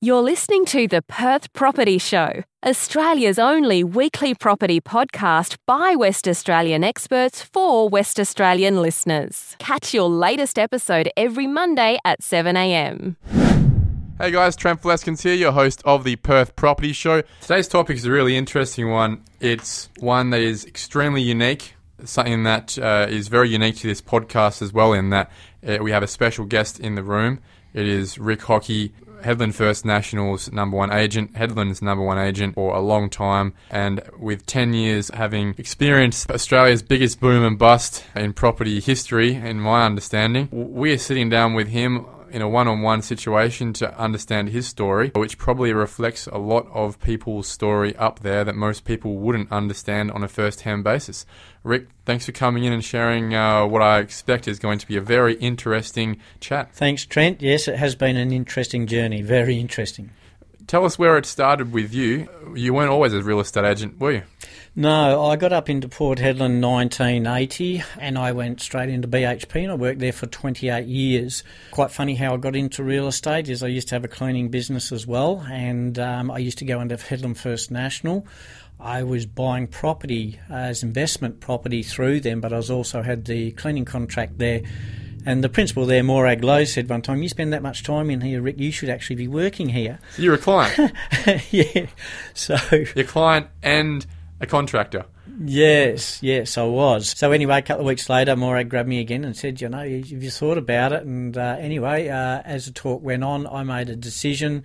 You're listening to the Perth Property Show, Australia's only weekly property podcast by West Australian experts for West Australian listeners. Catch your latest episode every Monday at 7am. Hey guys, Trent Fleskens here, your host of the Perth Property Show. Today's topic is a really interesting one. It's one that is extremely unique, something that uh, is very unique to this podcast as well, in that uh, we have a special guest in the room. It is Rick Hockey, Hedland First National's number one agent, Hedland's number one agent for a long time, and with 10 years having experienced Australia's biggest boom and bust in property history, in my understanding, we are sitting down with him in a one on one situation to understand his story, which probably reflects a lot of people's story up there that most people wouldn't understand on a first hand basis. Rick, thanks for coming in and sharing uh, what I expect is going to be a very interesting chat. Thanks, Trent. Yes, it has been an interesting journey, very interesting. Tell us where it started with you. You weren't always a real estate agent, were you? No, I got up into Port Hedland 1980 and I went straight into BHP and I worked there for 28 years. Quite funny how I got into real estate is I used to have a cleaning business as well and um, I used to go into Hedland First National. I was buying property as investment property through them, but I was also had the cleaning contract there and the principal there, Morag Lowe, said one time, You spend that much time in here, Rick, you should actually be working here. So you're a client? yeah. So. Your client and a contractor? Yes, yes, I was. So anyway, a couple of weeks later, Morag grabbed me again and said, "You know, have you thought about it?" And uh, anyway, uh, as the talk went on, I made a decision.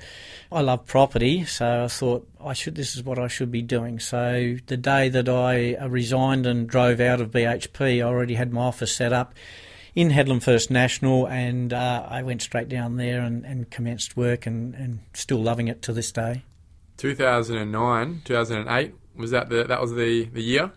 I love property, so I thought I should. This is what I should be doing. So the day that I resigned and drove out of BHP, I already had my office set up in Hedland First National, and uh, I went straight down there and, and commenced work, and, and, still loving it to this day. 2009, 2008 was that the that was the the year?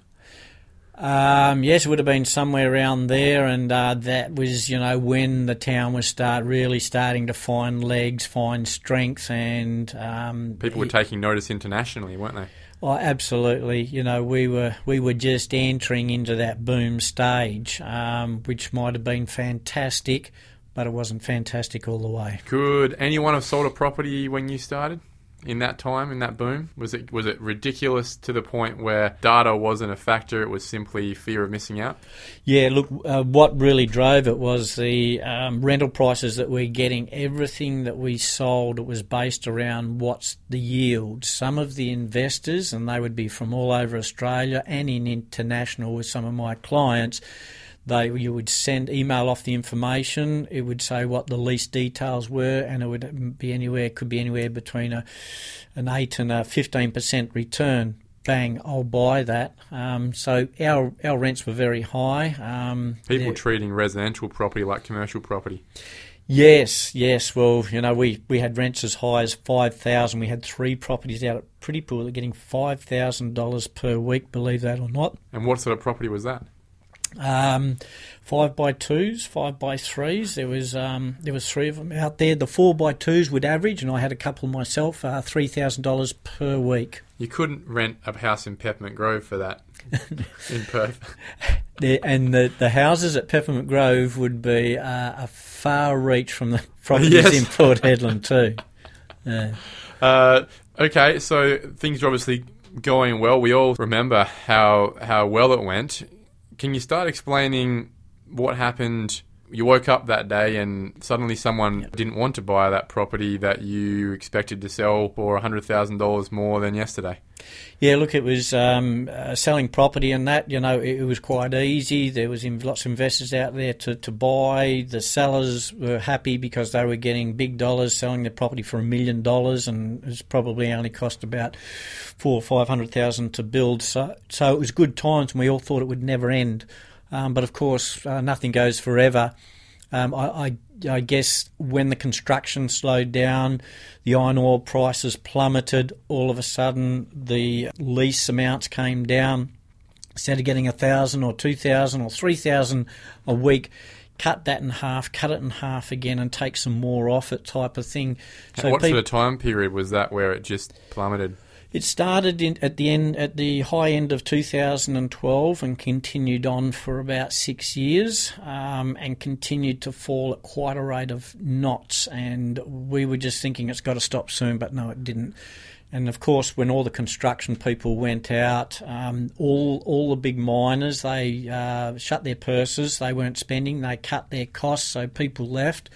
Um, yes, it would have been somewhere around there, and uh, that was, you know, when the town was start really starting to find legs, find strength, and um, people were taking notice internationally, weren't they? Oh, absolutely. You know, we were we were just entering into that boom stage, um, which might have been fantastic, but it wasn't fantastic all the way. Could anyone have sold a property when you started? In that time in that boom? Was it was it ridiculous to the point where data wasn't a factor? It was simply fear of missing out. Yeah, look, uh, what really drove it was the um, rental prices that we're getting. Everything that we sold was based around what's the yield. Some of the investors, and they would be from all over Australia and in international with some of my clients they you would send email off the information. It would say what the lease details were, and it would be anywhere could be anywhere between a an eight and a fifteen percent return. Bang! I'll buy that. Um, so our our rents were very high. Um, People treating residential property like commercial property. Yes, yes. Well, you know, we, we had rents as high as five thousand. We had three properties out at Pretty Pool that are getting five thousand dollars per week. Believe that or not. And what sort of property was that? Um, five by twos, five by threes. There was um, there was three of them out there. The four by twos would average, and I had a couple myself. Uh, Three thousand dollars per week. You couldn't rent a house in Peppermint Grove for that in Perth. The, and the, the houses at Peppermint Grove would be uh, a far reach from the properties yes. in Port Hedland too. Yeah. Uh, okay, so things are obviously going well. We all remember how how well it went. Can you start explaining what happened? You woke up that day and suddenly someone didn't want to buy that property that you expected to sell for $100,000 more than yesterday. Yeah, look, it was um, uh, selling property and that, you know, it, it was quite easy. There was lots of investors out there to, to buy. The sellers were happy because they were getting big dollars selling their property for a million dollars and it's probably only cost about four or five hundred thousand to build. So, so it was good times and we all thought it would never end. Um, but of course, uh, nothing goes forever. Um, I, I, I, guess when the construction slowed down, the iron ore prices plummeted. All of a sudden, the lease amounts came down. Instead of getting a thousand or two thousand or three thousand a week, cut that in half, cut it in half again, and take some more off it, type of thing. So what people, sort of time period was that where it just plummeted? It started in, at the end, at the high end of 2012, and continued on for about six years, um, and continued to fall at quite a rate of knots. And we were just thinking it's got to stop soon, but no, it didn't. And of course, when all the construction people went out, um, all all the big miners they uh, shut their purses. They weren't spending. They cut their costs, so people left.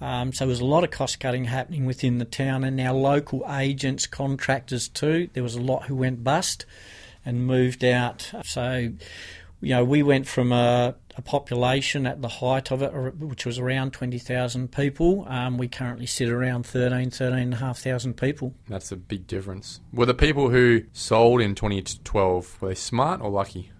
Um, so there was a lot of cost cutting happening within the town, and our local agents, contractors too. There was a lot who went bust and moved out. So, you know, we went from a, a population at the height of it, which was around 20,000 people. Um, we currently sit around 13, 13,500 people. That's a big difference. Were the people who sold in 2012, were they smart or lucky?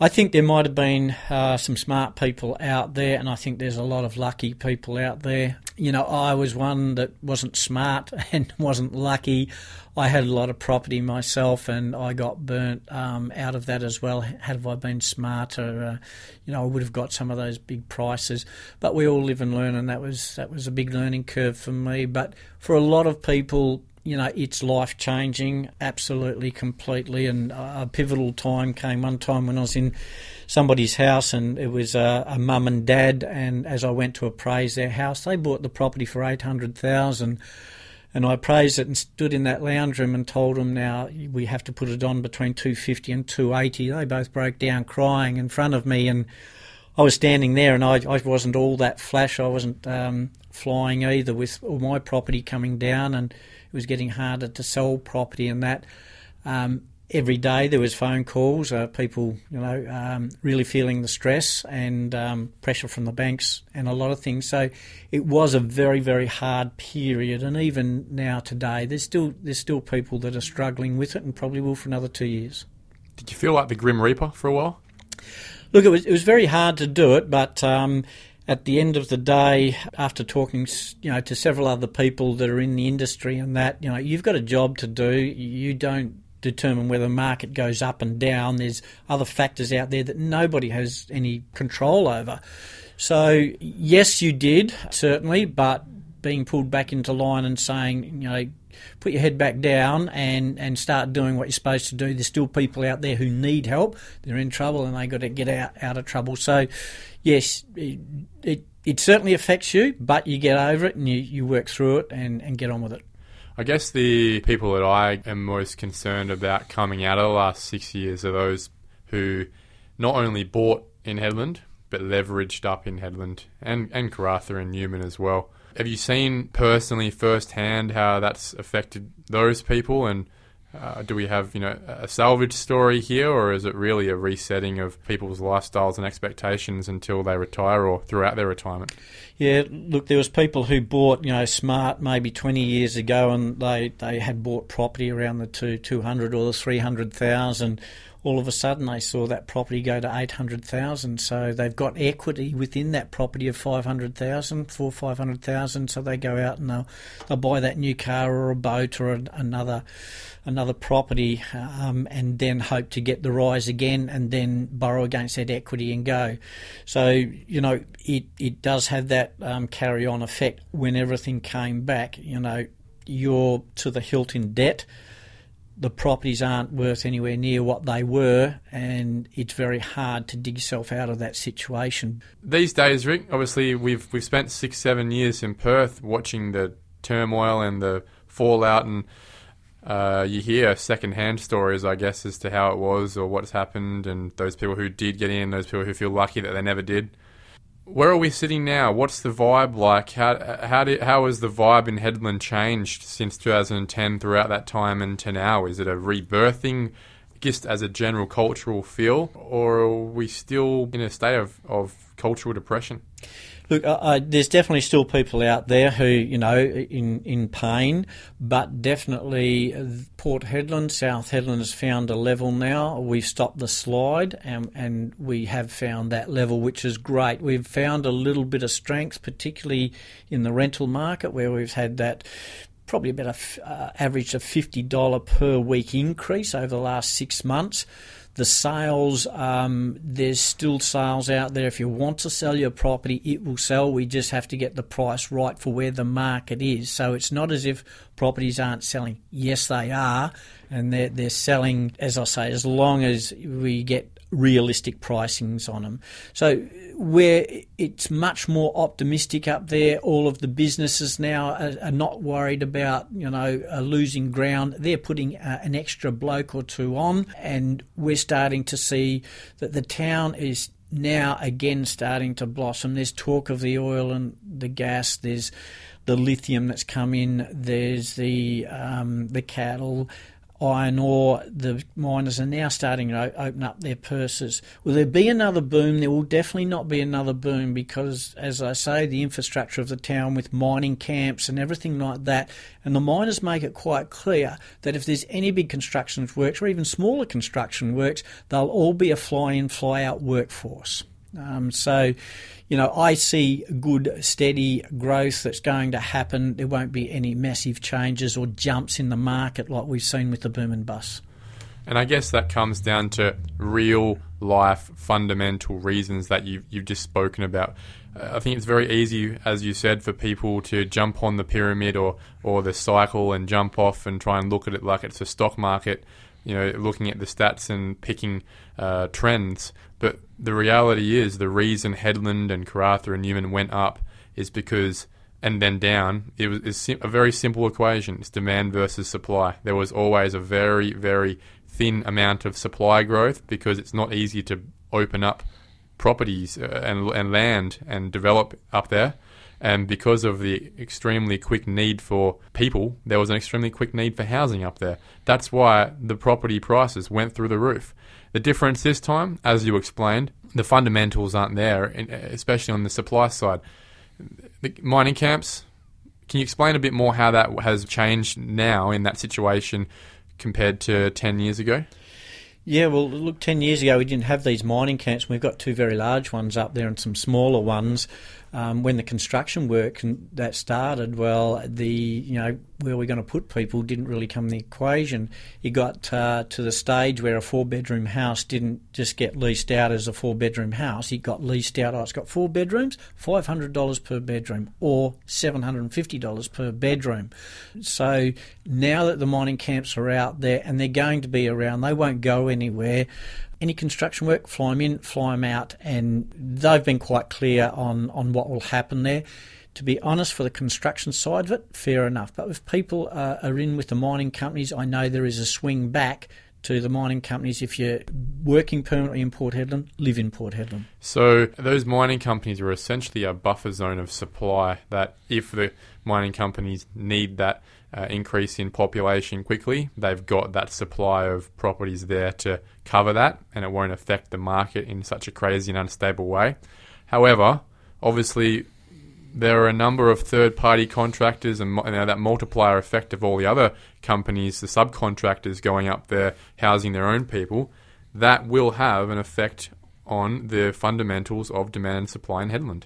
I think there might have been uh, some smart people out there, and I think there's a lot of lucky people out there. You know, I was one that wasn't smart and wasn't lucky. I had a lot of property myself, and I got burnt um, out of that as well. Had I been smarter, uh, you know, I would have got some of those big prices. But we all live and learn, and that was that was a big learning curve for me. But for a lot of people, you know, it's life changing, absolutely, completely. And a pivotal time came one time when I was in somebody's house, and it was a, a mum and dad. And as I went to appraise their house, they bought the property for eight hundred thousand. And I appraised it and stood in that lounge room and told them now we have to put it on between 250 and 280. They both broke down crying in front of me, and I was standing there, and I, I wasn't all that flash. I wasn't um, flying either with all my property coming down, and it was getting harder to sell property and that. Um, every day there was phone calls, uh, people, you know, um, really feeling the stress and um, pressure from the banks and a lot of things. So it was a very, very hard period. And even now today, there's still there's still people that are struggling with it, and probably will for another two years. Did you feel like the Grim Reaper for a while? Look, it was it was very hard to do it, but um, at the end of the day, after talking, you know, to several other people that are in the industry and that, you know, you've got a job to do. You don't determine whether the market goes up and down. There's other factors out there that nobody has any control over. So yes, you did certainly, but being pulled back into line and saying, you know, put your head back down and, and start doing what you're supposed to do. There's still people out there who need help. They're in trouble and they've got to get out, out of trouble. So, yes, it, it, it certainly affects you, but you get over it and you, you work through it and, and get on with it. I guess the people that I am most concerned about coming out of the last six years are those who not only bought in Hedland, but leveraged up in Hedland and, and Karratha and Newman as well. Have you seen personally firsthand how that's affected those people? And uh, do we have you know a salvage story here, or is it really a resetting of people's lifestyles and expectations until they retire or throughout their retirement? Yeah, look, there was people who bought you know smart maybe twenty years ago, and they they had bought property around the two two hundred or the three hundred thousand. All of a sudden they saw that property go to 800,000 so they've got equity within that property of 500,000 for 500,000 so they go out and they'll, they'll buy that new car or a boat or another another property um, and then hope to get the rise again and then borrow against that equity and go. So you know it, it does have that um, carry on effect when everything came back you know you're to the hilt in debt the properties aren't worth anywhere near what they were, and it's very hard to dig yourself out of that situation. These days, Rick, obviously we've we've spent six, seven years in Perth watching the turmoil and the fallout, and uh, you hear second-hand stories, I guess, as to how it was or what's happened, and those people who did get in, those people who feel lucky that they never did where are we sitting now? What's the vibe like? How how how has the vibe in Hedland changed since 2010 throughout that time and to now? Is it a rebirthing, just as a general cultural feel, or are we still in a state of, of cultural depression? Look, uh, there's definitely still people out there who, you know, in in pain, but definitely uh, Port Hedland, South Hedland has found a level now. We've stopped the slide, and and we have found that level, which is great. We've found a little bit of strength, particularly in the rental market, where we've had that probably about a uh, average of fifty dollar per week increase over the last six months The sales, um, there's still sales out there. If you want to sell your property, it will sell. We just have to get the price right for where the market is. So it's not as if properties aren't selling. Yes, they are, and they're, they're selling, as I say, as long as we get realistic pricings on them. So where it's much more optimistic up there, all of the businesses now are, are not worried about you know losing ground. They're putting uh, an extra bloke or two on, and we're starting to see that the town is now again starting to blossom. There's talk of the oil and the gas. There's the lithium that's come in. There's the um, the cattle iron ore, the miners are now starting to open up their purses. Will there be another boom? There will definitely not be another boom because, as I say, the infrastructure of the town with mining camps and everything like that, and the miners make it quite clear that if there's any big construction works or even smaller construction works, they'll all be a fly in, fly out workforce. Um, so, you know, I see good, steady growth that's going to happen. There won't be any massive changes or jumps in the market like we've seen with the boom and bust. And I guess that comes down to real life fundamental reasons that you've, you've just spoken about. Uh, I think it's very easy, as you said, for people to jump on the pyramid or, or the cycle and jump off and try and look at it like it's a stock market, you know, looking at the stats and picking uh, trends. The reality is, the reason Hedland and Karratha and Newman went up is because, and then down, it was a very simple equation. It's demand versus supply. There was always a very, very thin amount of supply growth because it's not easy to open up properties uh, and, and land and develop up there. And because of the extremely quick need for people, there was an extremely quick need for housing up there. That's why the property prices went through the roof. The difference this time, as you explained, the fundamentals aren't there, especially on the supply side. The mining camps, can you explain a bit more how that has changed now in that situation compared to 10 years ago? Yeah, well, look, 10 years ago we didn't have these mining camps. We've got two very large ones up there and some smaller ones um, when the construction work that started, well, the you know where we're going to put people didn't really come in the equation. It got uh, to the stage where a four bedroom house didn't just get leased out as a four bedroom house. It got leased out. Oh, it's got four bedrooms, five hundred dollars per bedroom, or seven hundred and fifty dollars per bedroom. So now that the mining camps are out there and they're going to be around, they won't go anywhere any construction work, fly them in, fly them out, and they've been quite clear on, on what will happen there. To be honest, for the construction side of it, fair enough. But if people uh, are in with the mining companies, I know there is a swing back to the mining companies. If you're working permanently in Port Hedland, live in Port Hedland. So those mining companies are essentially a buffer zone of supply that if the mining companies need that uh, increase in population quickly, they've got that supply of properties there to cover that, and it won't affect the market in such a crazy and unstable way. However, obviously, there are a number of third party contractors and you know, that multiplier effect of all the other companies, the subcontractors going up there housing their own people, that will have an effect on the fundamentals of demand and supply in Hedland.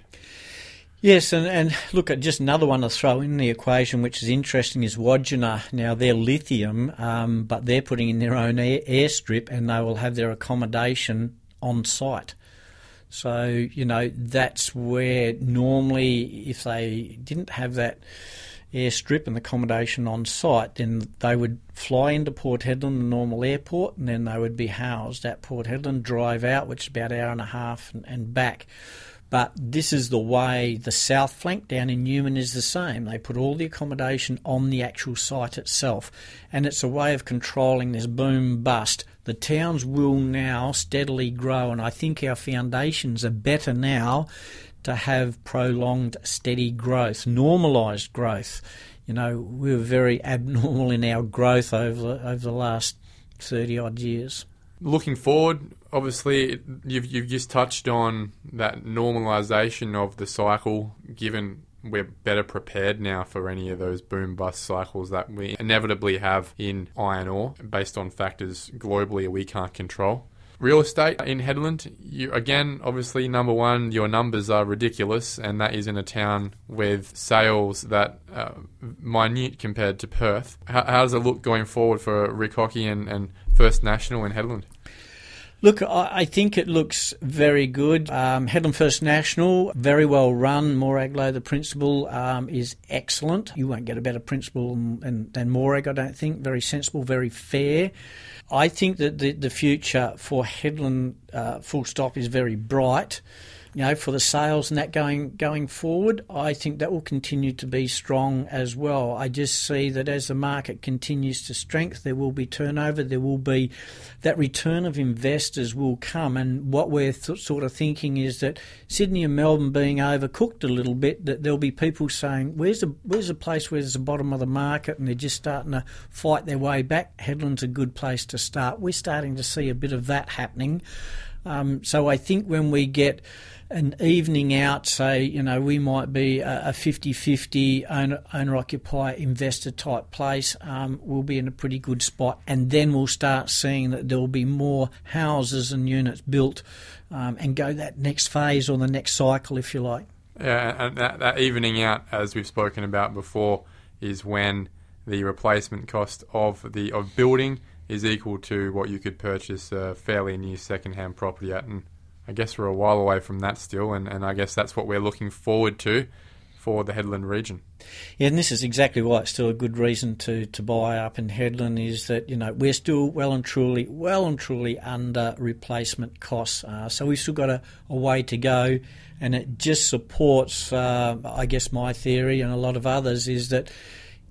Yes, and, and look at just another one to throw in the equation, which is interesting, is Wodgina. Now they're lithium, um, but they're putting in their own air, airstrip, and they will have their accommodation on site. So you know that's where normally, if they didn't have that airstrip and accommodation on site, then they would fly into Port Hedland, the normal airport, and then they would be housed at Port Hedland, drive out, which is about an hour and a half, and, and back. But this is the way the south flank down in Newman is the same. They put all the accommodation on the actual site itself, and it's a way of controlling this boom bust. The towns will now steadily grow, and I think our foundations are better now to have prolonged, steady growth, normalised growth. You know, we were very abnormal in our growth over over the last thirty odd years. Looking forward, obviously you've you've just touched on that normalization of the cycle given we're better prepared now for any of those boom bust cycles that we inevitably have in iron ore based on factors globally we can't control. Real estate in Hedland, you, again, obviously, number one, your numbers are ridiculous, and that is in a town with sales that uh, minute compared to Perth. How, how, does it look going forward for Rick Hockey and, and First National in Hedland? Look, I, think it looks very good. Um, Hedland First National, very well run. Morag the principal, um, is excellent. You won't get a better principal than, than Morag, I don't think. Very sensible, very fair. I think that the, the future for Hedland, uh, full stop, is very bright you know, for the sales and that going going forward, I think that will continue to be strong as well. I just see that as the market continues to strengthen, there will be turnover. There will be that return of investors will come, and what we're th- sort of thinking is that Sydney and Melbourne being overcooked a little bit, that there'll be people saying, "Where's the where's the place where there's the bottom of the market?" and they're just starting to fight their way back. Hedland's a good place to start. We're starting to see a bit of that happening. Um, so I think when we get an evening out, say, you know, we might be a 50 50 owner, owner occupier investor type place, um, we'll be in a pretty good spot. And then we'll start seeing that there will be more houses and units built um, and go that next phase or the next cycle, if you like. Yeah, and that, that evening out, as we've spoken about before, is when the replacement cost of the of building is equal to what you could purchase a fairly new second-hand property at. And I guess we're a while away from that still, and, and I guess that's what we're looking forward to for the Hedland region. Yeah, and this is exactly why it's still a good reason to, to buy up in Hedland is that you know we're still well and truly well and truly under replacement costs, uh, so we've still got a, a, way to go, and it just supports, uh, I guess, my theory and a lot of others is that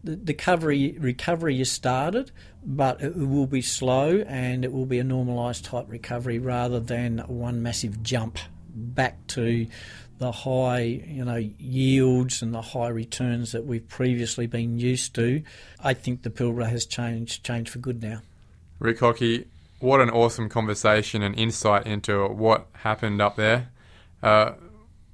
the, recovery recovery is started, but it will be slow and it will be a normalised type recovery rather than one massive jump back to the high, you know, yields and the high returns that we've previously been used to. I think the Pilbara has changed changed for good now. Rick Hockey, what an awesome conversation and insight into what happened up there. Uh,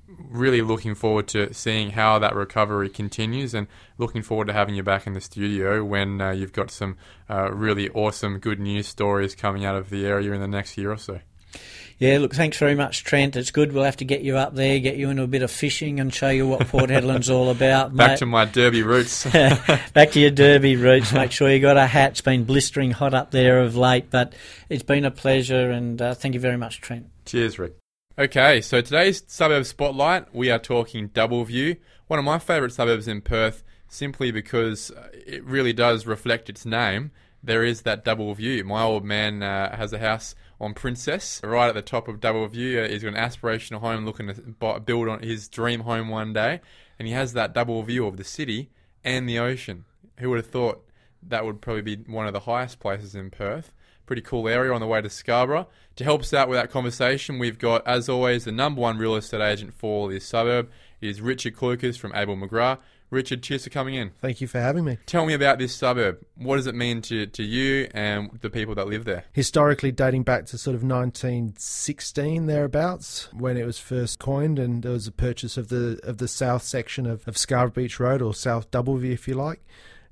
really looking forward to seeing how that recovery continues and looking forward to having you back in the studio when uh, you've got some uh, really awesome good news stories coming out of the area in the next year or so. Yeah, look, thanks very much, Trent. It's good. We'll have to get you up there, get you into a bit of fishing, and show you what Port Hedland's all about. Back mate. to my Derby roots. Back to your Derby roots. Make sure you got a hat. It's been blistering hot up there of late, but it's been a pleasure, and uh, thank you very much, Trent. Cheers, Rick. Okay, so today's suburb spotlight, we are talking Doubleview, one of my favourite suburbs in Perth, simply because it really does reflect its name. There is that double view. My old man uh, has a house on Princess, right at the top of Doubleview. he's got an aspirational home looking to build on his dream home one day, and he has that double view of the city and the ocean. Who would have thought that would probably be one of the highest places in Perth? Pretty cool area on the way to Scarborough. To help us out with that conversation, we've got, as always, the number one real estate agent for this suburb. It is Richard Clucas from Abel McGrath. Richard, cheers for coming in. Thank you for having me. Tell me about this suburb. What does it mean to, to you and the people that live there? Historically, dating back to sort of 1916 thereabouts, when it was first coined, and there was a purchase of the of the south section of, of Scarborough Beach Road or South Doubleview, if you like.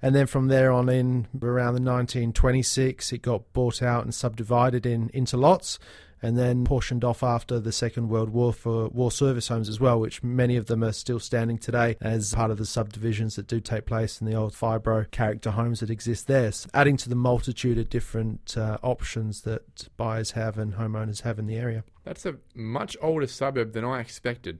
And then from there on in, around the 1926, it got bought out and subdivided in into lots, and then portioned off after the Second World War for war service homes as well, which many of them are still standing today as part of the subdivisions that do take place in the old Fibro character homes that exist there, so adding to the multitude of different uh, options that buyers have and homeowners have in the area. That's a much older suburb than I expected.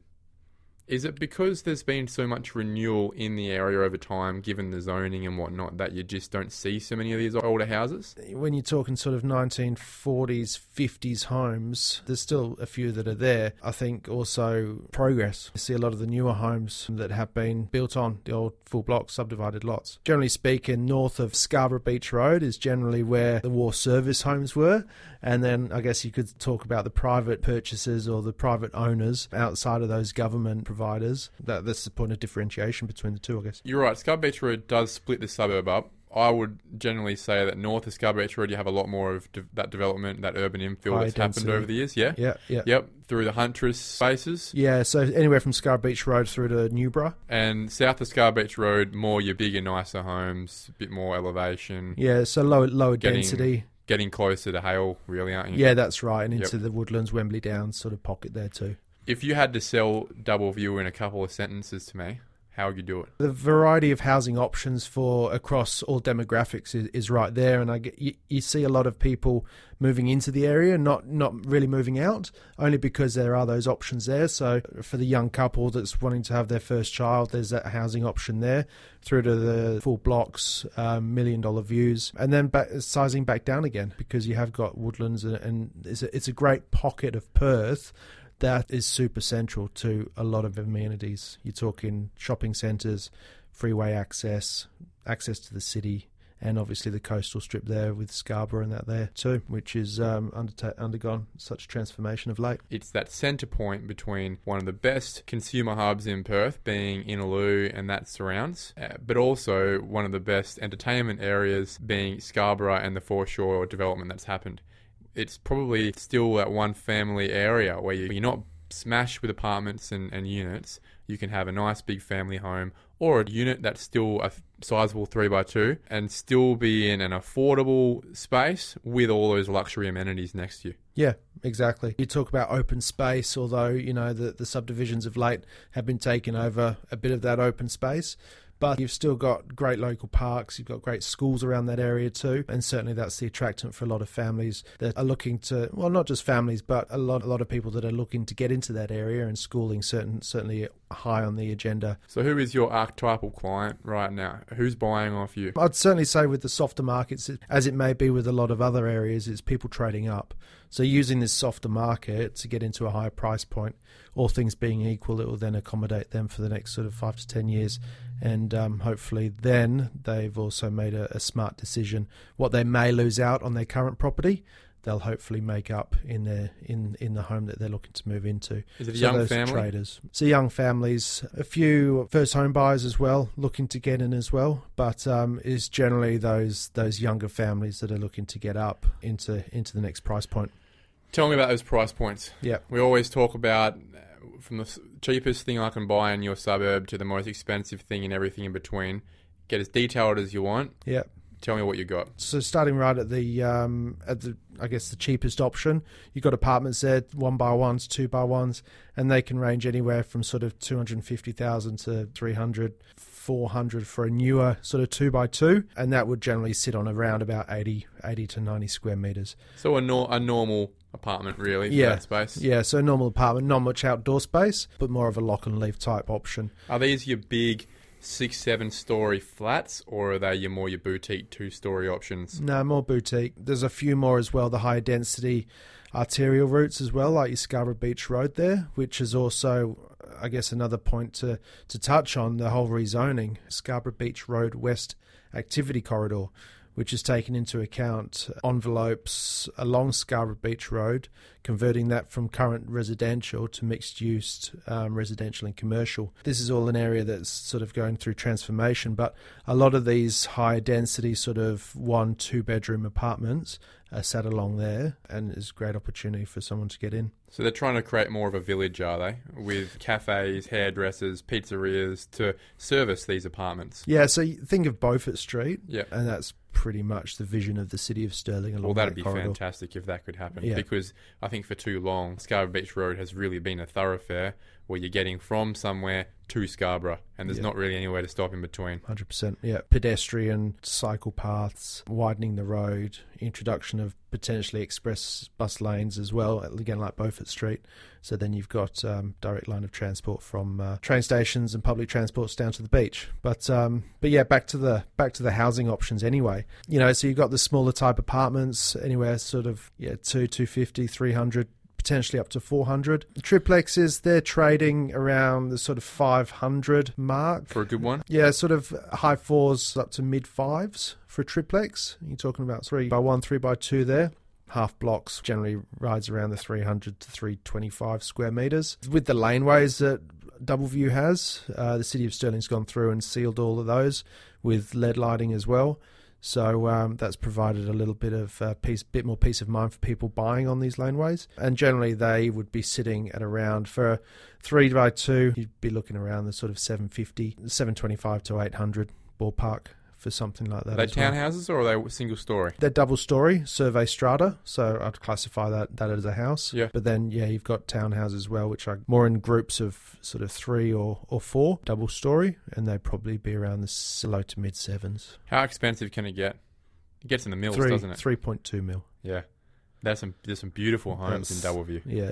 Is it because there's been so much renewal in the area over time, given the zoning and whatnot, that you just don't see so many of these older houses? When you're talking sort of 1940s, 50s homes, there's still a few that are there. I think also progress. You see a lot of the newer homes that have been built on the old full block subdivided lots. Generally speaking, north of Scarborough Beach Road is generally where the war service homes were. And then I guess you could talk about the private purchases or the private owners outside of those government providers. That, that's the point of differentiation between the two, I guess. You're right. Scarborough Beach Road does split the suburb up. I would generally say that north of Scarborough Beach Road, you have a lot more of de- that development, that urban infill High that's density. happened over the years. Yeah. Yeah, yeah. Yep. Through the Huntress spaces. Yeah, so anywhere from Scarborough Beach Road through to Newborough. And south of Scarborough Beach Road, more your bigger, nicer homes, a bit more elevation, Yeah, so lower lower Getting- density. getting closer to Hale, really, aren't you? Yeah, that's right, and into Yep. the Woodlands, Wembley Downs sort of pocket there too. If you had to sell Doubleview in a couple of sentences to me, how would you do it? The variety of housing options for across all demographics is, is right there, and I get, you, you see a lot of people moving into the area, not not really moving out, only because there are those options there. So for the young couple that's wanting to have their first child, there's that housing option there, through to the full blocks, um, million dollar views, and then back, sizing back down again because you have got woodlands, and, it's a, it's a great pocket of Perth that is super central to a lot of amenities. You're talking shopping centres, freeway access, access to the city, and obviously the coastal strip there with Scarborough and that there too, which is um, underta- undergone such transformation of late. It's that centre point between one of the best consumer hubs in Perth, being Innaloo and that surrounds, uh, but also one of the best entertainment areas, being Scarborough and the foreshore development that's happened it's probably still that one family area where you're not smashed with apartments and, and units. You can have a nice big family home or a unit that's still a sizable 3x2 and still be in an affordable space with all those luxury amenities next to you. Yeah, exactly. You talk about open space, although, you know, the, the subdivisions of late have been taking over a bit of that open space but you've still got great local parks, you've got great schools around that area too, and certainly that's the attractant for a lot of families that are looking to, well, not just families, but a lot, a lot of people that are looking to get into that area, and schooling certain, certainly high on the agenda. So, who is your archetypal client right now? Who's buying off you? I'd certainly say with the softer markets, as it may be with a lot of other areas, it's people trading up. So, using this softer market to get into a higher price point, all things being equal, it will then accommodate them for the next sort of five to ten years and um, hopefully then they've also made a, a, smart decision. What they may lose out on their current property, they'll hopefully make up in their in in the home that they're looking to move into. Is it a so young family? Traders, so young families, a few first home buyers as well, looking to get in as well. But um, is generally those those younger families that are looking to get up into into the next price point. Tell me about those price points. Yeah, we always talk about from the cheapest thing I can buy in your suburb to the most expensive thing and everything in between. Get as detailed as you want. Yeah. Tell me what you got. So starting right at the um, at the I guess the cheapest option, you've got apartments there, one by ones, two by ones, and they can range anywhere from sort of two hundred fifty thousand to 300, 400 for a newer sort of two by two, and that would generally sit on around about 80, 80 to ninety square meters. So a, no- a normal apartment, really, yeah. space. Yeah, so normal apartment, not much outdoor space, but more of a lock and leave type option. Are these your big six, seven story flats, or are they your more your boutique two story options? No, more boutique. There's a few more as well, the high density arterial routes as well, like your Scarborough Beach Road there, which is also, I guess, another point to, to touch on the whole rezoning. Scarborough Beach Road West activity corridor which has taken into account envelopes along Scarborough Beach Road, converting that from current residential to mixed use um, residential and commercial. This is all an area that's sort of going through transformation, but a lot of these high density, sort of one, two bedroom apartments are sat along there, and is a great opportunity for someone to get in. So they're trying to create more of a village, are they? With cafes, hairdressers, pizzerias to service these apartments. Yeah, so think of Beaufort Street. Yeah. And that's pretty much the vision of the city of Stirling along Well, that'd that be corridor. fantastic if that could happen. Yeah. Because I think for too long, Scarborough Beach Road has really been a thoroughfare where you're getting from somewhere to Scarborough, and there's Yeah. not really anywhere to stop in between. 100%. Yeah. Pedestrian cycle paths, widening the road, introduction of potentially express bus lanes as well, again, like Beaufort Street. So then you've got um, direct line of transport from uh, train stations and public transports down to the beach. But um, but yeah, back to the back to the housing options anyway. You know, so you've got the smaller type apartments, anywhere sort of yeah, two, 250, 300 potentially up to 400. Triplexes, they're trading around the sort of 500 mark. For a good one? Yeah, sort of high fours up to mid fives for a triplex. You're talking about three by one, three by two there. Half blocks generally rides around the 300 to 325 square metres. With the laneways that Doubleview has, uh, the City of Stirling's gone through and sealed all of those with LED lighting as well. So um, that's provided a little bit of uh, bit more peace of mind for people buying on these laneways. And generally, they would be sitting at around for three by two. You'd be looking around the sort of 750, 725 to 800 ballpark for something like that. Are they as well. townhouses or are they single story? They're double story, survey strata, so I'd classify that, that as a house. Yeah. But then, yeah, you've got townhouses as well, which are more in groups of sort of three or, or four, double story, and they'd probably be around the low to mid sevens. How expensive can it get? It gets in the mills, Three, doesn't it? 3.2 mil. Yeah. There's some there's some beautiful homes That's- in Doubleview. Yeah.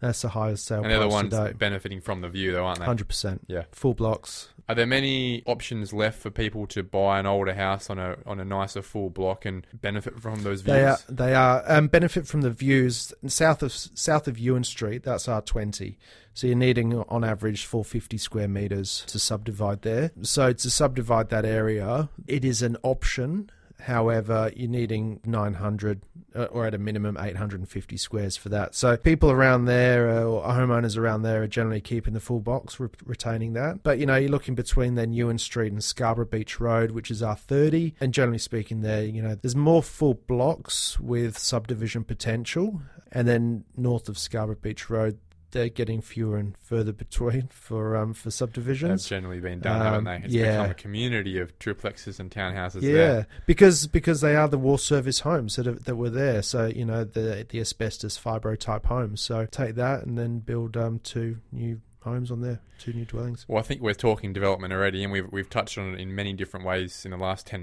That's the highest sale And they're the ones benefiting from the view though, aren't they? 100%. Yeah. Full blocks. Are there many options left for people to buy an older house on a on a nicer full block and benefit from those views? They are. They are. Um, benefit from the views south of south of Ewan Street. That's R twenty. So you're needing on average 450 square meters to subdivide there. So to subdivide that area, it is an option. However, you're needing 900 uh, or at a minimum 850 squares for that. So people around there uh, or homeowners around there are generally keeping the full box, re- retaining that. But you know, you're looking between then Ewan Street and Scarborough Beach Road, which is R30, and generally speaking, there you know there's more full blocks with subdivision potential, and then north of Scarborough Beach Road. They're getting fewer and further between for um for They've generally been done, Um, haven't they? It's yeah. become a community of triplexes and townhouses Yeah, there. because because they are the war service homes that are, that were there. So you know the the asbestos fibro type homes. So take that and then build um two new homes on there, two new dwellings. Well, I think we're talking development already, and we've we've touched on it in many different ways in the last ten